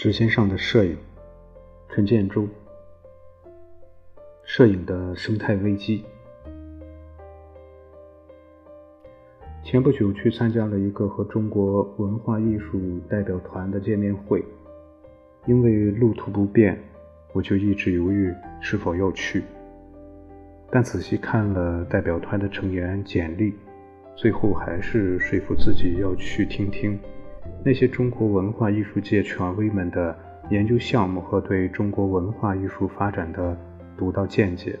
纸线上的摄影，陈建州。摄影的生态危机。前不久去参加了一个和中国文化艺术代表团的见面会，因为路途不便，我就一直犹豫是否要去。但仔细看了代表团的成员简历，最后还是说服自己要去听听。那些中国文化艺术界权威们的研究项目和对中国文化艺术发展的独到见解。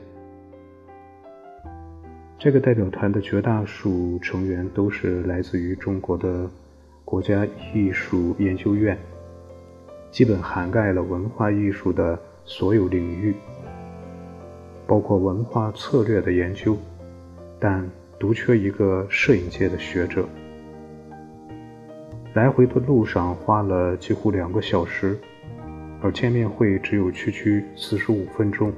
这个代表团的绝大数成员都是来自于中国的国家艺术研究院，基本涵盖了文化艺术的所有领域，包括文化策略的研究，但独缺一个摄影界的学者。来回的路上花了几乎两个小时，而见面会只有区区四十五分钟。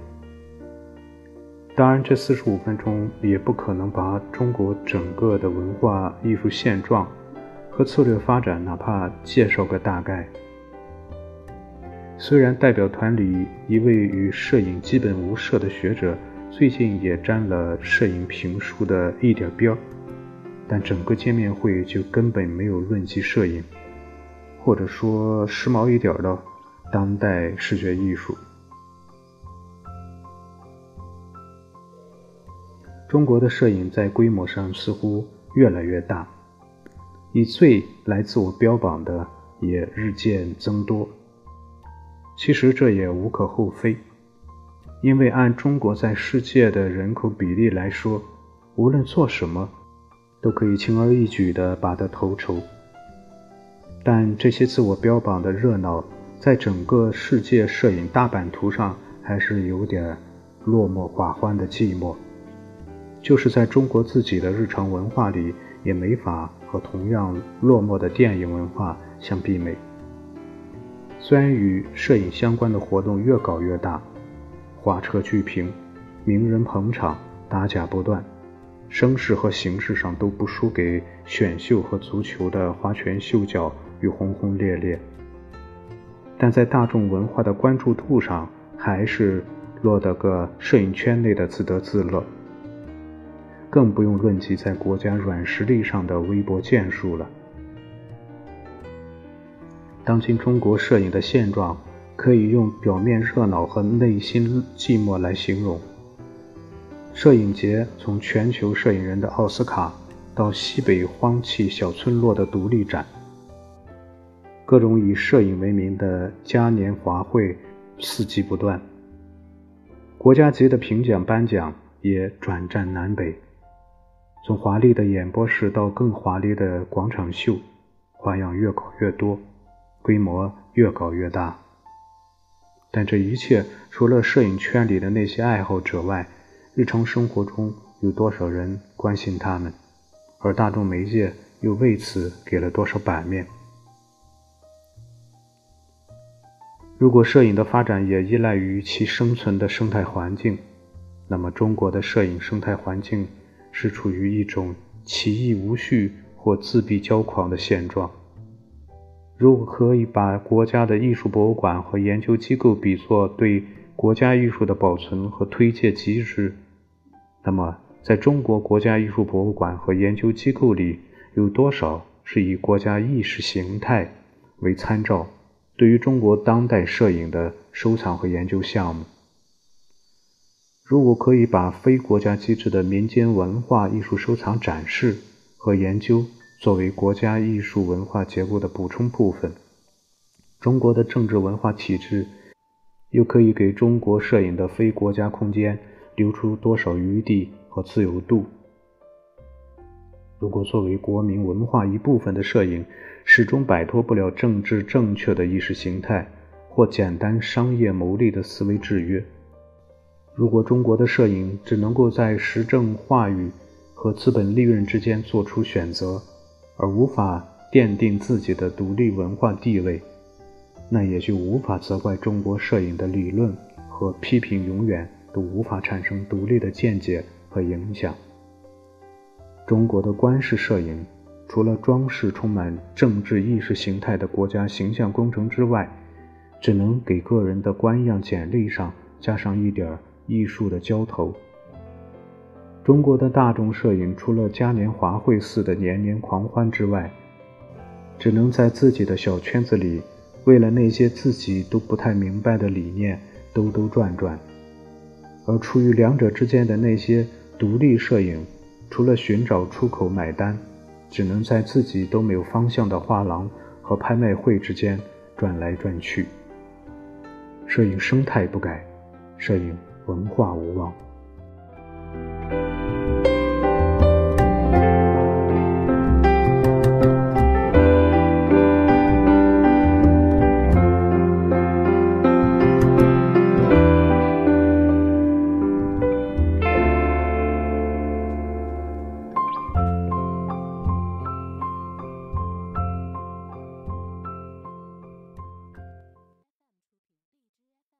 当然，这四十五分钟也不可能把中国整个的文化艺术现状和策略发展哪怕介绍个大概。虽然代表团里一位与摄影基本无涉的学者最近也沾了摄影评书的一点边儿。但整个见面会就根本没有论及摄影，或者说时髦一点的当代视觉艺术。中国的摄影在规模上似乎越来越大，以最来自我标榜的也日渐增多。其实这也无可厚非，因为按中国在世界的人口比例来说，无论做什么。都可以轻而易举地拔得头筹，但这些自我标榜的热闹，在整个世界摄影大版图上还是有点落寞寡欢的寂寞。就是在中国自己的日常文化里，也没法和同样落寞的电影文化相媲美。虽然与摄影相关的活动越搞越大，花车剧评、名人捧场、打假不断。声势和形式上都不输给选秀和足球的花拳绣脚与轰轰烈烈，但在大众文化的关注度上，还是落得个摄影圈内的自得自乐。更不用论及在国家软实力上的微薄建树了。当今中国摄影的现状，可以用表面热闹和内心寂寞来形容。摄影节从全球摄影人的奥斯卡，到西北荒弃小村落的独立展，各种以摄影为名的嘉年华会四季不断。国家级的评奖颁奖也转战南北，从华丽的演播室到更华丽的广场秀，花样越搞越多，规模越搞越大。但这一切，除了摄影圈里的那些爱好者外，日常生活中有多少人关心他们，而大众媒介又为此给了多少版面？如果摄影的发展也依赖于其生存的生态环境，那么中国的摄影生态环境是处于一种奇异无序或自闭骄狂的现状。如果可以把国家的艺术博物馆和研究机构比作对国家艺术的保存和推介机制，那么，在中国国家艺术博物馆和研究机构里，有多少是以国家意识形态为参照，对于中国当代摄影的收藏和研究项目？如果可以把非国家机制的民间文化艺术收藏展示和研究作为国家艺术文化结构的补充部分，中国的政治文化体制又可以给中国摄影的非国家空间？留出多少余地和自由度？如果作为国民文化一部分的摄影始终摆脱不了政治正确的意识形态或简单商业牟利的思维制约，如果中国的摄影只能够在时政话语和资本利润之间做出选择，而无法奠定自己的独立文化地位，那也就无法责怪中国摄影的理论和批评永远。都无法产生独立的见解和影响。中国的官式摄影，除了装饰充满政治意识形态的国家形象工程之外，只能给个人的官样简历上加上一点艺术的浇头。中国的大众摄影，除了嘉年华会似的年年狂欢之外，只能在自己的小圈子里，为了那些自己都不太明白的理念兜兜转转。而处于两者之间的那些独立摄影，除了寻找出口买单，只能在自己都没有方向的画廊和拍卖会之间转来转去。摄影生态不改，摄影文化无望。